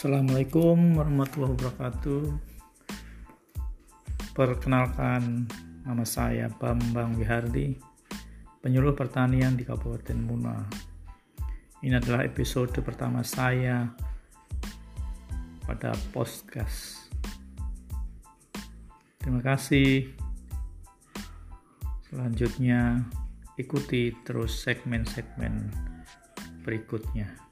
Assalamualaikum warahmatullahi wabarakatuh. Perkenalkan nama saya Bambang Wihardi, penyuluh pertanian di Kabupaten Muna. Ini adalah episode pertama saya pada podcast. Terima kasih. Selanjutnya ikuti terus segmen-segmen berikutnya.